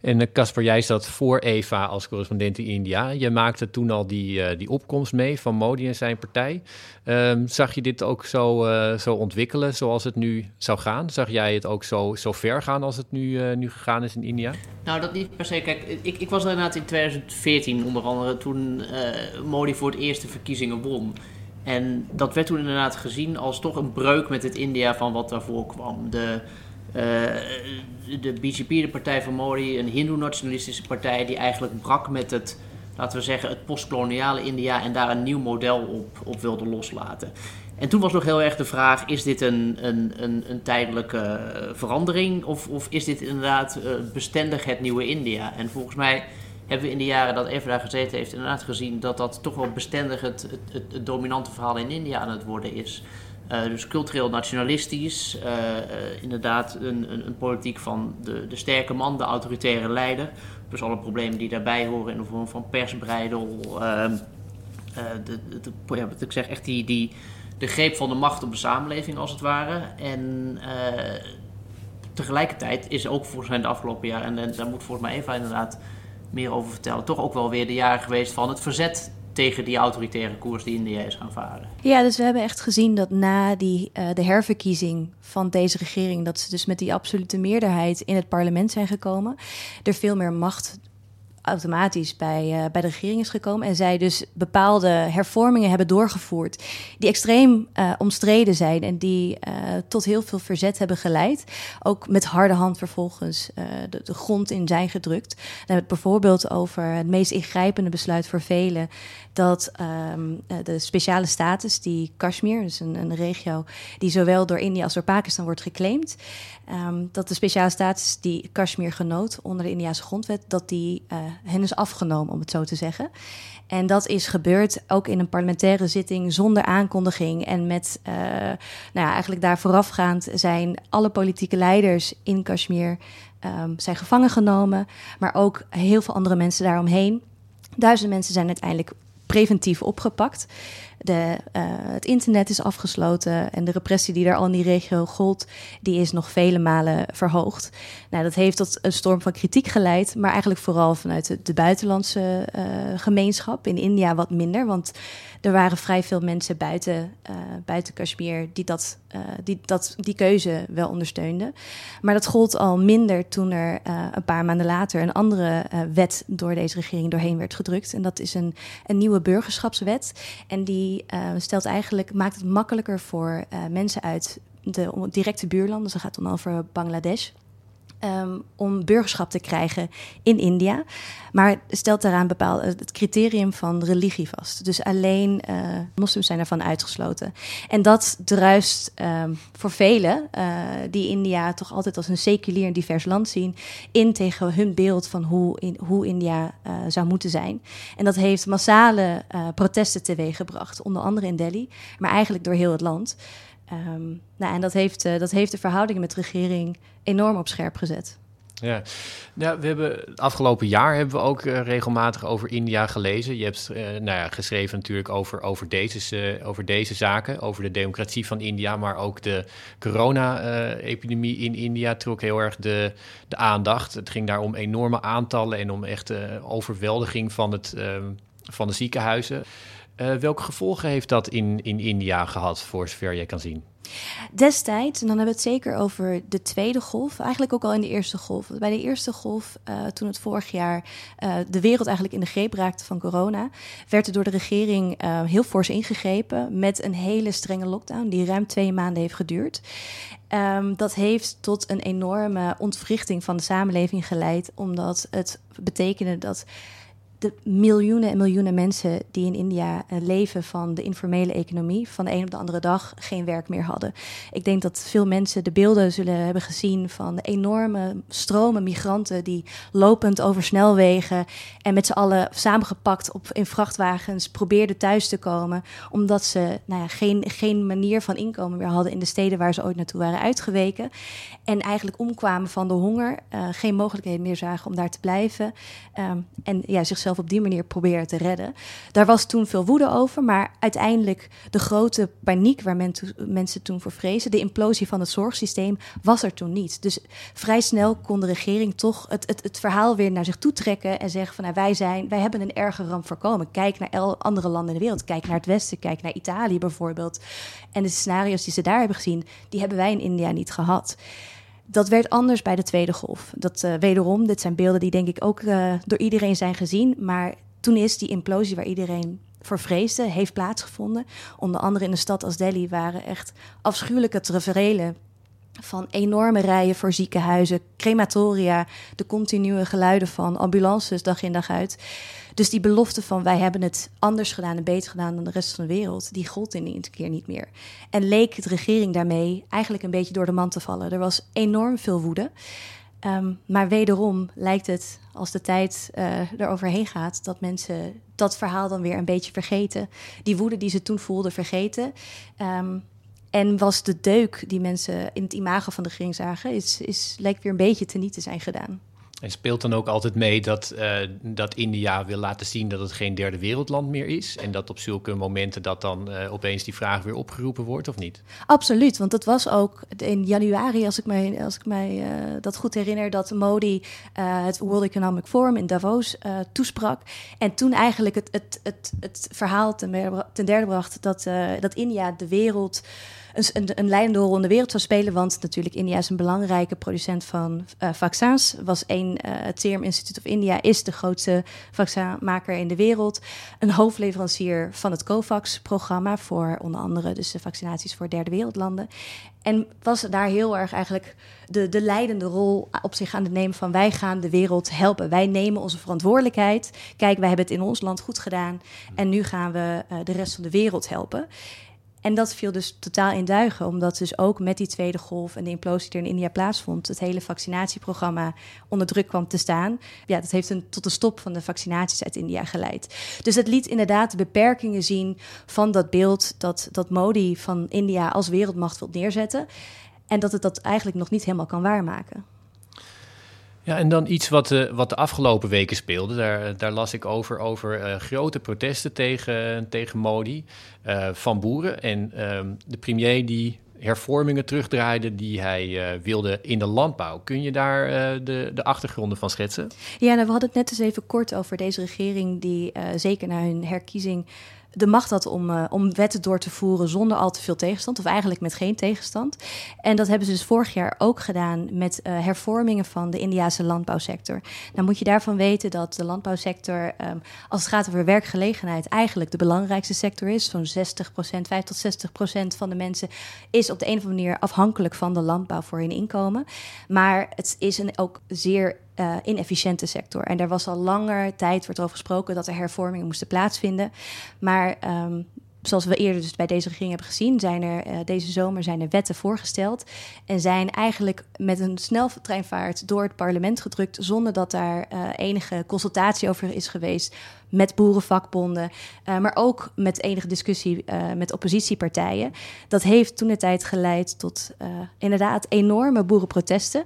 En eh, Casper, jij zat voor Eva als correspondent in India. Je maakte toen al die, uh, die opkomst mee van Modi en zijn partij. Um, zag je dit ook zo, uh, zo ontwikkelen zoals het nu zou gaan? Zag jij het ook zo, zo ver gaan als het nu, nu gegaan is in India?
Nou, dat niet per se. Kijk, ik, ik was er inderdaad in 2014 onder andere toen Modi voor het eerst de verkiezingen won. En dat werd toen inderdaad gezien als toch een breuk met het India van wat daarvoor kwam. De uh, de BJP, de partij van Modi, een hindoe-nationalistische partij die eigenlijk brak met het, laten we zeggen, het postkoloniale India en daar een nieuw model op, op wilde loslaten. En toen was nog heel erg de vraag: is dit een, een, een, een tijdelijke verandering of, of is dit inderdaad uh, bestendig het nieuwe India? En volgens mij hebben we in de jaren dat Eva daar gezeten heeft inderdaad gezien dat dat toch wel bestendig het, het, het dominante verhaal in India aan het worden is. Uh, dus cultureel nationalistisch, uh, uh, inderdaad een, een, een, politiek van de, de sterke man, de autoritaire leider. Dus alle problemen die daarbij horen in de vorm van persbreidel. Ehm, de, de, ja, ik zeg, echt die, die, de greep van de macht op de samenleving als het ware. En tegelijkertijd is ook volgens mij de afgelopen jaren, en, en daar moet volgens mij Eva inderdaad meer over vertellen, toch ook wel weer de jaren geweest van het verzet tegen die autoritaire koers die India is gaan varen.
Ja, dus we hebben echt gezien dat na die, uh, de herverkiezing van deze regering, dat ze dus met die absolute meerderheid in het parlement zijn gekomen, er veel meer macht automatisch bij, uh, bij de regering is gekomen. En zij dus bepaalde hervormingen hebben doorgevoerd. die extreem uh, omstreden zijn. en die uh, tot heel veel verzet hebben geleid. Ook met harde hand vervolgens de, de, grond in zijn gedrukt. Dan hebben we het bijvoorbeeld over het meest ingrijpende besluit voor velen. dat um, de speciale status die Kashmir, dus een, een regio. die zowel door India als door Pakistan wordt geclaimd. Um, dat de speciale status die Kashmir genoot onder de Indiase grondwet. dat die hen is afgenomen, om het zo te zeggen. En dat is gebeurd ook in een parlementaire zitting zonder aankondiging. En met, uh, nou ja, eigenlijk daar voorafgaand zijn alle politieke leiders in Kashmir um, zijn gevangen genomen. Maar ook heel veel andere mensen daaromheen. Duizenden mensen zijn uiteindelijk preventief opgepakt. De, uh, het internet is afgesloten en de repressie die daar al in die regio gold, die is nog vele malen verhoogd. Nou, dat heeft tot een storm van kritiek geleid, maar eigenlijk vooral vanuit de, buitenlandse uh, gemeenschap. In India wat minder, want er waren vrij veel mensen buiten, uh, buiten Kashmir die, dat, die dat, die keuze wel ondersteunden. Maar dat gold al minder toen er een paar maanden later een andere wet door deze regering doorheen werd gedrukt. En dat is een, een nieuwe burgerschapswet. En die stelt eigenlijk, maakt het makkelijker voor mensen uit de directe buurlanden. Dat gaat dan over Bangladesh um, om burgerschap te krijgen in India. Maar stelt daaraan bepaald het criterium van religie vast. Dus alleen uh, moslims zijn ervan uitgesloten. En dat druist um, voor velen, uh, die India toch altijd als een seculier en divers land zien, in tegen hun beeld van hoe, hoe India uh, zou moeten zijn. En dat heeft massale protesten teweeggebracht, onder andere in Delhi, maar eigenlijk door heel het land. Ehm, nou, en dat heeft, uh, dat heeft de verhoudingen met de regering enorm op scherp gezet.
Ja. we hebben afgelopen jaar hebben we ook uh, regelmatig over India gelezen. Je hebt uh, nou ja, geschreven natuurlijk over, over, deze, over deze zaken, over de democratie van India, maar ook de corona-epidemie in India trok heel erg de, de aandacht. Het ging daar om enorme aantallen en om echt overweldiging van, het, van de ziekenhuizen. Welke gevolgen heeft dat in, in India gehad, voor zover jij kan zien?
Destijds, en dan hebben we het zeker over de tweede golf, eigenlijk ook al in de eerste golf. Bij de eerste golf, uh, toen het vorig jaar uh, de wereld eigenlijk in de greep raakte van corona, werd er door de regering uh, heel fors ingegrepen met een hele strenge lockdown die ruim twee maanden heeft geduurd. Um, dat heeft tot een enorme ontwrichting van de samenleving geleid, omdat het betekende dat de miljoenen en miljoenen mensen die in India uh, leven van de informele economie, van de een op de andere dag geen werk meer hadden. Ik denk dat veel mensen de beelden zullen hebben gezien van de enorme stromen migranten die lopend over snelwegen en met z'n allen samengepakt op, in vrachtwagens probeerden thuis te komen, omdat ze nou ja, geen, geen manier van inkomen meer hadden in de steden waar ze ooit naartoe waren uitgeweken. En eigenlijk omkwamen van de honger, uh, geen mogelijkheden meer zagen om daar te blijven. Um, en ja, zichzelf op die manier proberen te redden. Daar was toen veel woede over, maar uiteindelijk de grote paniek waar men mensen toen voor vrezen, de implosie van het zorgsysteem, was er toen niet. Dus vrij snel kon de regering toch het, het, het verhaal weer naar zich toe trekken en zeggen van nou, wij, zijn, wij hebben een erge ramp voorkomen. Kijk naar andere landen in de wereld, kijk naar het Westen, kijk naar Italië bijvoorbeeld. En de scenario's die ze daar hebben gezien, die hebben wij in India niet gehad dat werd anders bij de tweede golf. Dat uh, wederom, dit zijn beelden die denk ik ook uh, door iedereen zijn gezien. Maar toen is die implosie waar iedereen voor vreesde, heeft plaatsgevonden. Onder andere in een stad als Delhi waren echt afschuwelijke taferelen van enorme rijen voor ziekenhuizen, crematoria, de continue geluiden van ambulances dag in dag uit. Dus die belofte van wij hebben het anders gedaan en beter gedaan dan de rest van de wereld, die gold in die keer niet meer. En leek de regering daarmee eigenlijk een beetje door de man te vallen. Er was enorm veel woede. Um, maar wederom lijkt het, als de tijd uh, eroverheen gaat, dat mensen dat verhaal dan weer een beetje vergeten. Die woede die ze toen voelden, vergeten. Um, en was de deuk die mensen in het imago van de regering zagen, is, is, lijkt weer een beetje teniet te zijn gedaan.
En speelt dan ook altijd mee dat, uh, dat India wil laten zien dat het geen derde wereldland meer is? En dat op zulke momenten dat dan uh, opeens die vraag weer opgeroepen wordt, of niet?
Absoluut, want dat was ook in januari, als ik mij, als ik mij uh, dat goed herinner, dat Modi het World Economic Forum in Davos toesprak. En toen eigenlijk het, het, het, het verhaal ten, ten derde bracht dat, dat India de wereld een, een, leidende rol in de wereld zou spelen. Want natuurlijk, India is een belangrijke producent van uh, vaccins. Was één, uh, het Serum Institute of India is de grootste vaccinmaker in de wereld. Een hoofdleverancier van het COVAX-programma voor onder andere dus de vaccinaties voor derde wereldlanden. En was daar heel erg eigenlijk de, de leidende rol op zich aan het nemen van wij gaan de wereld helpen. Wij nemen onze verantwoordelijkheid. Kijk, wij hebben het in ons land goed gedaan. En nu gaan we uh, de rest van de wereld helpen. En dat viel dus totaal in duigen, omdat dus ook met die tweede golf en de implosie die er in India plaatsvond, het hele vaccinatieprogramma onder druk kwam te staan. Ja, dat heeft een, tot de stop van de vaccinaties uit India geleid. Dus het liet inderdaad de beperkingen zien van dat beeld dat, dat Modi van India als wereldmacht wil neerzetten. En dat het dat eigenlijk nog niet helemaal kan waarmaken.
Ja, en dan iets wat de, wat de afgelopen weken speelde. Daar, daar las ik over, over uh, grote protesten tegen, tegen Modi uh, van boeren. En uh, de premier die hervormingen terugdraaide die hij wilde in de landbouw. Kun je daar de, de achtergronden van schetsen?
Ja, nou, we hadden het net eens even kort over deze regering... die zeker na hun herkiezing de macht had om, uh, om wetten door te voeren zonder al te veel tegenstand, of eigenlijk met geen tegenstand. En dat hebben ze dus vorig jaar ook gedaan met uh, hervormingen van de Indiase landbouwsector. Nou moet je daarvan weten dat de landbouwsector, um, als het gaat over werkgelegenheid, eigenlijk de belangrijkste sector is. Zo'n 60% 5 tot 60 procent van de mensen is op de een of andere manier afhankelijk van de landbouw voor hun inkomen. Maar het is een ook zeer uh, inefficiënte sector. En daar was al langer tijd wordt over gesproken dat er hervormingen moesten plaatsvinden. Maar um, zoals we eerder dus bij deze regering hebben gezien, zijn er uh, deze zomer zijn er wetten voorgesteld. En zijn eigenlijk met een sneltreinvaart door het parlement gedrukt. zonder dat daar uh, enige consultatie over is geweest. Met boerenvakbonden, maar ook met enige discussie met oppositiepartijen. Dat heeft toen de tijd geleid tot inderdaad enorme boerenprotesten.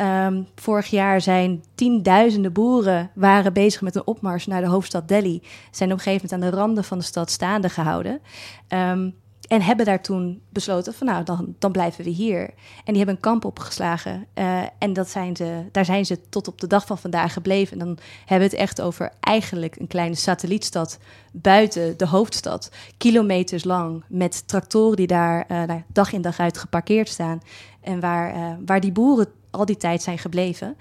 Um, vorig jaar zijn tienduizenden boeren waren bezig met een opmars naar de hoofdstad Delhi. Zijn op een gegeven moment aan de randen van de stad staande gehouden. Um, en hebben daar toen besloten van nou, dan, dan blijven we hier. En die hebben een kamp opgeslagen. Uh, en dat zijn ze, daar zijn ze tot op de dag van vandaag gebleven. En dan hebben we het echt over eigenlijk een kleine satellietstad buiten de hoofdstad. Kilometers lang met tractoren die daar uh, dag in dag uit geparkeerd staan. En waar, uh, waar die boeren al die tijd zijn gebleven.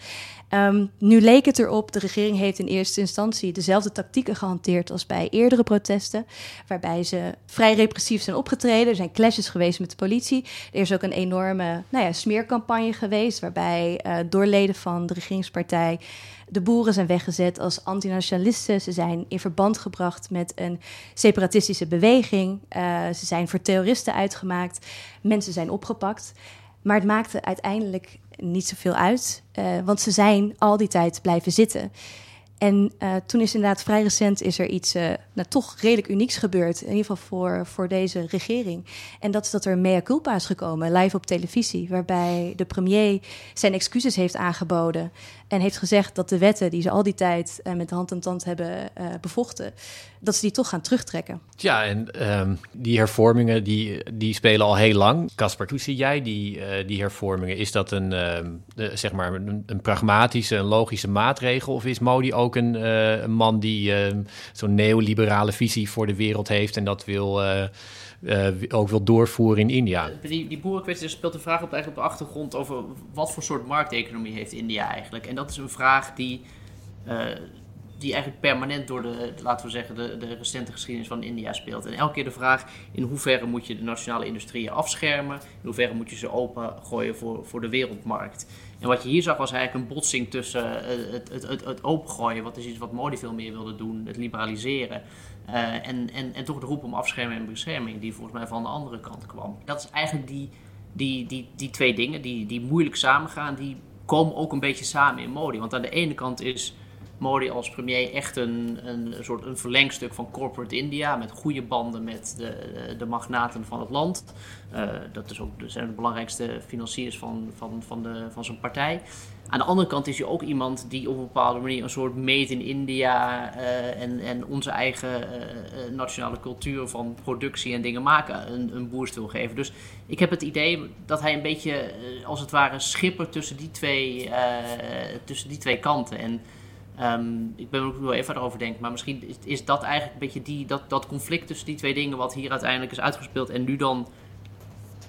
Um, nu leek het erop, de regering heeft in eerste instantie dezelfde tactieken gehanteerd als bij eerdere protesten, waarbij ze vrij repressief zijn opgetreden. Er zijn clashes geweest met de politie. Er is ook een enorme nou ja, smeercampagne geweest, waarbij uh, door leden van de regeringspartij de boeren zijn weggezet als antinationalisten. Ze zijn in verband gebracht met een separatistische beweging. Uh, ze zijn voor terroristen uitgemaakt. Mensen zijn opgepakt. Maar het maakte uiteindelijk niet zoveel uit, uh, want ze zijn al die tijd blijven zitten. En uh, toen is inderdaad vrij recent is er iets uh, nou, toch redelijk unieks gebeurd. In ieder geval voor, voor deze regering. En dat is dat er mea culpa is gekomen, live op televisie. Waarbij de premier zijn excuses heeft aangeboden. En heeft gezegd dat de wetten die ze al die tijd uh, met hand en tand hebben bevochten. dat ze die toch gaan terugtrekken.
Ja, en um, die hervormingen die, die spelen al heel lang. Caspar, hoe zie jij die, die hervormingen? Is dat een, de, zeg maar een, pragmatische, een logische maatregel? Of is Modi ook een, een man die uh, zo'n neoliberale visie voor de wereld heeft en dat wil, uh, ook wil doorvoeren in India.
Die, die boerenkwestie speelt de vraag op, eigenlijk op de achtergrond over wat voor soort markteconomie heeft India eigenlijk. En dat is een vraag die die eigenlijk permanent door de, laten we zeggen, de, de recente geschiedenis van India speelt. En elke keer de vraag in hoeverre moet je de nationale industrieën afschermen, in hoeverre moet je ze opengooien voor, voor de wereldmarkt. En wat je hier zag was eigenlijk een botsing tussen eh, het, het, het, het opengooien, wat is iets wat Modi veel meer wilde doen, het liberaliseren. Uh, en, en, en toch de roep om afscherming en bescherming, die volgens mij van de andere kant kwam. Dat is eigenlijk die, die, die, die twee dingen, die, die moeilijk samengaan, die komen ook een beetje samen in Modi. Want aan de ene kant is Modi als premier echt een, een soort een verlengstuk van corporate India. Met goede banden met de, de magnaten van het land. Uh, dat is ook, zijn de belangrijkste financiers van, van, van, de, van zijn partij. Aan de andere kant is hij ook iemand die op een bepaalde manier een soort made in India uh, en, en onze eigen uh, nationale cultuur van productie en dingen maken een, een boost wil geven. Dus ik heb het idee dat hij een beetje als het ware schipper tussen die twee, tussen die twee kanten. En Um, ik ben er ook wel even over denken, maar misschien is, is, dat eigenlijk een beetje die, dat, dat conflict tussen die twee dingen wat hier uiteindelijk is uitgespeeld en nu dan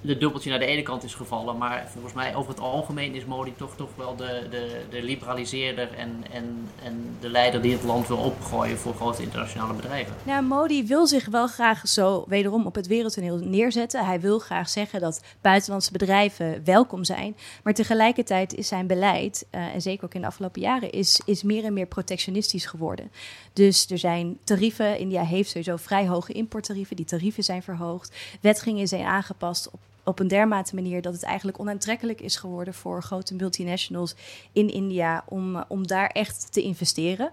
de dubbeltje naar de ene kant is gevallen. Maar volgens mij over het algemeen is Modi toch, toch wel de, de, de liberaliseerder en, en, en de leider die het land wil opgooien voor grote internationale bedrijven.
Nou, Modi wil zich wel graag zo wederom op het wereldtoneel neerzetten. Hij wil graag zeggen dat buitenlandse bedrijven welkom zijn. Maar tegelijkertijd is zijn beleid, uh, en zeker ook in de afgelopen jaren, is, is meer en meer protectionistisch geworden. Dus er zijn tarieven. India heeft sowieso vrij hoge importtarieven. Die tarieven zijn verhoogd. Wetgingen zijn aangepast op op een dermate manier dat het eigenlijk onaantrekkelijk is geworden voor grote multinationals in India om, om daar echt te investeren.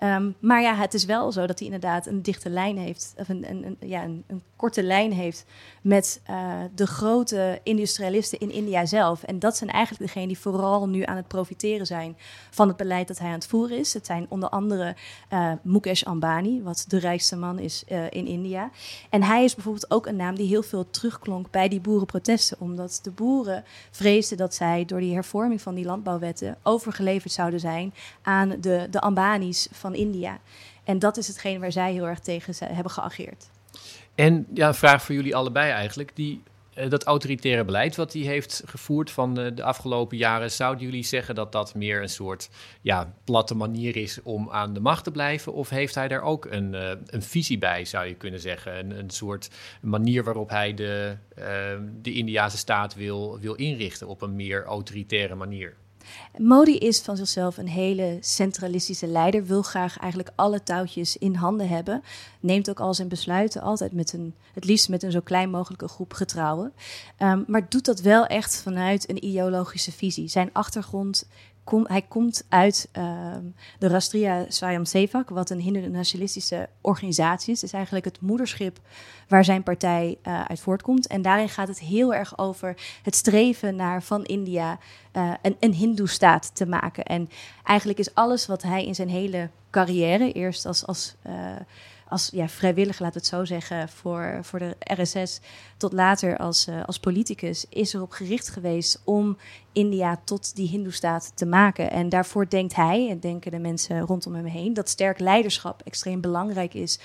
Um, maar ja, het is wel zo dat hij inderdaad een dichte lijn heeft, of een, een, ja, een, een, korte lijn heeft met uh, de grote industrialisten in India zelf. En dat zijn eigenlijk degenen die vooral nu aan het profiteren zijn van het beleid dat hij aan het voeren is. Het zijn onder andere uh, Mukesh Ambani, wat de rijkste man is in India. En hij is bijvoorbeeld ook een naam die heel veel terugklonk bij die boerenprotesten, omdat de boeren vreesden dat zij door die hervorming van die landbouwwetten overgeleverd zouden zijn aan de, de Ambanis van India. En dat is hetgeen waar zij heel erg tegen hebben geageerd.
En ja, een vraag voor jullie allebei eigenlijk. Die, dat autoritaire beleid wat hij heeft gevoerd van uh, de afgelopen jaren, zouden jullie zeggen dat dat meer een soort ja, platte manier is om aan de macht te blijven? Of heeft hij daar ook een, uh, een visie bij, zou je kunnen zeggen? Een, een soort manier waarop hij de, de Indiase staat wil, wil inrichten op een meer autoritaire manier?
Modi is van zichzelf een hele centralistische leider, wil graag eigenlijk alle touwtjes in handen hebben. Neemt ook al zijn besluiten altijd met een, het liefst met een zo klein mogelijke groep getrouwen. Um, maar doet dat wel echt vanuit een ideologische visie. Zijn achtergrond Kom, hij komt uit uh, de Rastria Swayamsevak, wat een hindu-nationalistische organisatie is. Het is eigenlijk het moederschip waar zijn partij uh, uit voortkomt. En daarin gaat het heel erg over het streven naar van India uh, een, een hindoe-staat te maken. En eigenlijk is alles wat hij in zijn hele carrière, eerst als, als uh, als ja, vrijwilliger, laten we het zo zeggen, voor, voor de RSS, tot later als, uh, als politicus, is erop gericht geweest om India tot die Hindoestaat te maken. En daarvoor denkt hij, en denken de mensen rondom hem heen, dat sterk leiderschap extreem belangrijk is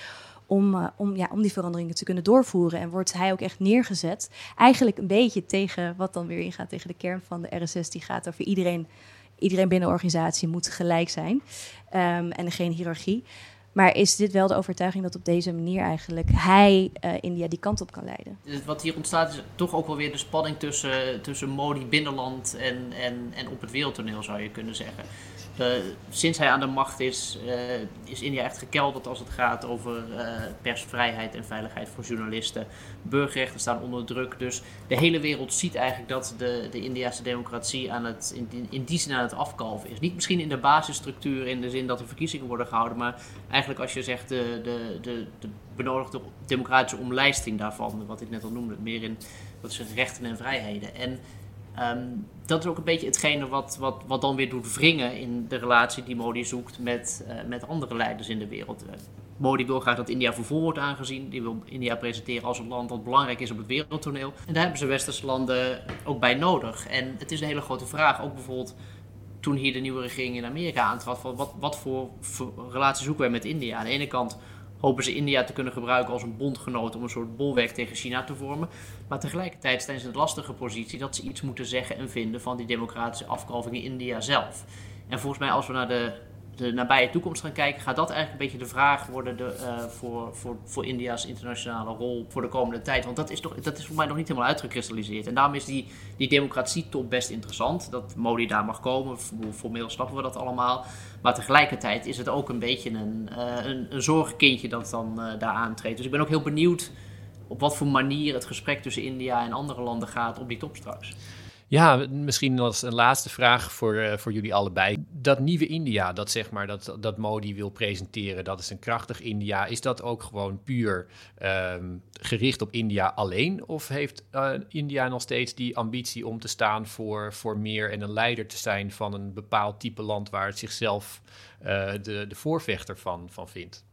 om, uh, om, ja, om die veranderingen te kunnen doorvoeren. En wordt hij ook echt neergezet. Eigenlijk een beetje tegen wat dan weer ingaat tegen de kern van de RSS, die gaat over iedereen. Iedereen binnen de organisatie moet gelijk zijn um, en geen hiërarchie. Maar is dit wel de overtuiging dat op deze manier eigenlijk hij uh, India die kant op kan leiden?
Wat hier ontstaat is toch ook wel weer de spanning tussen, tussen Modi binnenland en, en, en op het wereldtoneel zou je kunnen zeggen. Uh, sinds hij aan de macht is, uh, is India echt gekelderd als het gaat over uh, persvrijheid en veiligheid voor journalisten. Burgerrechten staan onder druk. Dus de hele wereld ziet eigenlijk dat de, de Indiase democratie aan het, in, in die zin aan het afkalven is. Niet misschien in de basisstructuur, in de zin dat er verkiezingen worden gehouden, maar eigenlijk als je zegt de, de, de, de benodigde democratische omlijsting daarvan, wat ik net al noemde, meer in wat het, rechten en vrijheden. En Um, dat is ook een beetje hetgene wat, wat, wat dan weer doet wringen in de relatie die Modi zoekt met, uh, met andere leiders in de wereld. Uh, Modi wil graag dat India voor wordt aangezien. Die wil India presenteren als een land dat belangrijk is op het wereldtoneel. En daar hebben ze westerse landen ook bij nodig. En het is een hele grote vraag, ook bijvoorbeeld toen hier de nieuwe regering in Amerika aantrad, wat, wat voor, voor relatie zoeken wij met India? Aan de ene kant hopen ze India te kunnen gebruiken als een bondgenoot om een soort bolwerk tegen China te vormen. Maar tegelijkertijd staan ze in de lastige positie dat ze iets moeten zeggen en vinden van die democratische afkalving in India zelf. En volgens mij, als we naar de, de nabije toekomst gaan kijken, gaat dat eigenlijk een beetje de vraag worden de, uh, voor, voor, voor India's internationale rol voor de komende tijd. Want dat is, toch, dat is voor mij nog niet helemaal uitgekristalliseerd. En daarom is die, die democratie-top best interessant. Dat Modi daar mag komen. Formeel snappen we dat allemaal. Maar tegelijkertijd is het ook een beetje een, uh, een, zorgkindje dat dan uh, daar aantreedt. Dus ik ben ook heel benieuwd op wat voor manier het gesprek tussen India en andere landen gaat op die top straks.
Ja, misschien als een laatste vraag voor, uh, voor jullie allebei. Dat nieuwe India, dat zeg maar dat, dat Modi wil presenteren, dat is een krachtig India. Is dat ook gewoon puur um, gericht op India alleen? Of heeft uh, India nog steeds die ambitie om te staan voor, voor meer en een leider te zijn van een bepaald type land waar het zichzelf uh, de, de voorvechter van, van vindt?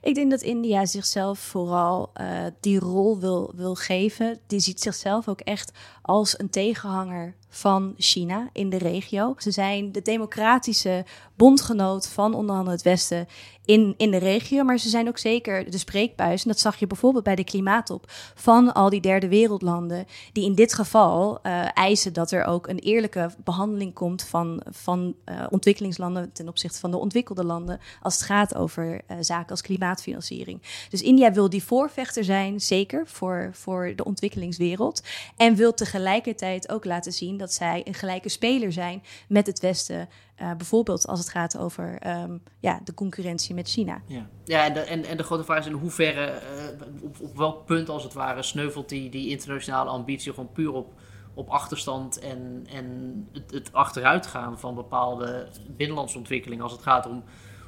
Ik denk dat India zichzelf vooral die rol wil, wil geven. Die ziet zichzelf ook echt als een tegenhanger van China in de regio. Ze zijn de democratische bondgenoot van onder andere het Westen in, in de regio. Maar ze zijn ook zeker de spreekbuis. En dat zag je bijvoorbeeld bij de klimaattop van al die derde wereldlanden. Die in dit geval uh, eisen dat er ook een eerlijke behandeling komt van, van uh, ontwikkelingslanden ten opzichte van de ontwikkelde landen. Als het gaat over uh, zaken als klimaatfinanciering. Dus India wil die voorvechter zijn, zeker voor, voor de ontwikkelingswereld. En wil tegelijkertijd ook laten zien dat zij een gelijke speler zijn met het Westen. Uh, bijvoorbeeld als het gaat over um, ja, de concurrentie met China.
Ja, ja en, de, en, en de grote vraag is in hoeverre, uh, op, op welk punt als het ware, sneuvelt die, die internationale ambitie gewoon puur op, op achterstand en, en het, het achteruitgaan van bepaalde binnenlandse ontwikkelingen als het gaat om,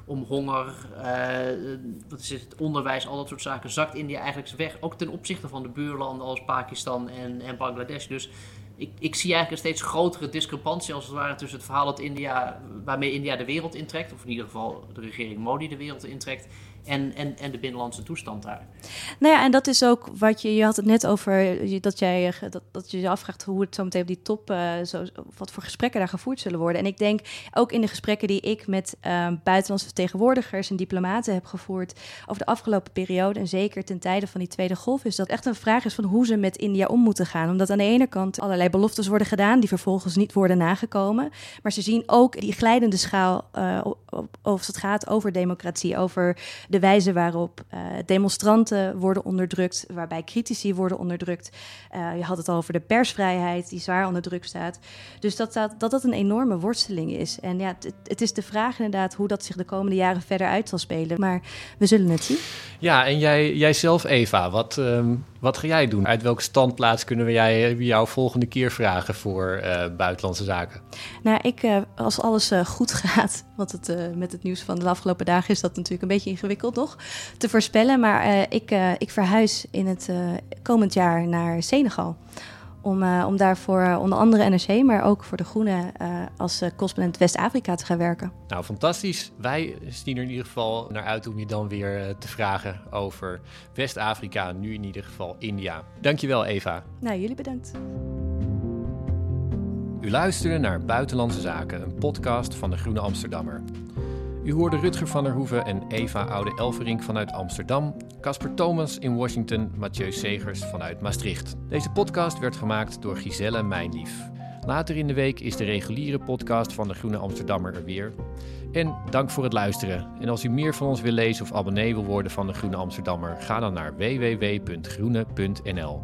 om honger, uh, wat is het, onderwijs, al dat soort zaken, zakt India eigenlijk weg. Ook ten opzichte van de buurlanden als Pakistan en, en Bangladesh. Dus ik, ik zie eigenlijk een steeds grotere discrepantie als het ware tussen het verhaal dat India, waarmee India de wereld intrekt, of in ieder geval de regering Modi de wereld intrekt, en, en, en de binnenlandse toestand daar.
Nou ja, en dat is ook wat je, je had het net over, dat, jij, dat, dat je je afvraagt hoe het zo meteen op die top, uh, zo, wat voor gesprekken daar gevoerd zullen worden. En ik denk ook in de gesprekken die ik met uh, buitenlandse vertegenwoordigers en diplomaten heb gevoerd over de afgelopen periode, en zeker ten tijde van die tweede golf, is dat echt een vraag is van hoe ze met India om moeten gaan. Omdat aan de ene kant allerlei beloftes worden gedaan die vervolgens niet worden nagekomen. Maar ze zien ook die glijdende schaal uh, als het gaat over democratie, over de de wijze waarop uh, demonstranten worden onderdrukt, waarbij critici worden onderdrukt. Uh, je had het al over de persvrijheid, die zwaar onder druk staat. Dus dat dat, dat, dat een enorme worsteling is. En ja, het, het is de vraag inderdaad hoe dat zich de komende jaren verder uit zal spelen. Maar we zullen het zien.
Ja, en jij, jij zelf, Eva, wat, um, wat ga jij doen? Uit welke standplaats kunnen we jij, jou volgende keer vragen voor uh, buitenlandse zaken?
Nou, ik, uh, als alles goed gaat, want het, met het nieuws van de afgelopen dagen is dat natuurlijk een beetje ingewikkeld nog te voorspellen. Maar ik, ik verhuis in het komend jaar naar Senegal. Om, uh, om daarvoor uh, onder andere NRC, maar ook voor de Groenen uh, als correspondent West-Afrika te gaan werken.
Nou, fantastisch. Wij zien er in ieder geval naar uit om je dan weer te vragen over West-Afrika, nu in ieder geval India. Dankjewel, Eva.
Nou, jullie bedankt.
U luisterde naar Buitenlandse Zaken, een podcast van de Groene Amsterdammer. U hoorde Rutger van der Hoeven en Eva Oude-Elverink vanuit Amsterdam, Casper Thomas in Washington, Mathieu Segers vanuit Maastricht. Deze podcast werd gemaakt door Giselle Mijnlief. Later in de week is de reguliere podcast van de Groene Amsterdammer er weer. En dank voor het luisteren. En als u meer van ons wil lezen of abonnee wil worden van de Groene Amsterdammer, ga dan naar www.groene.nl.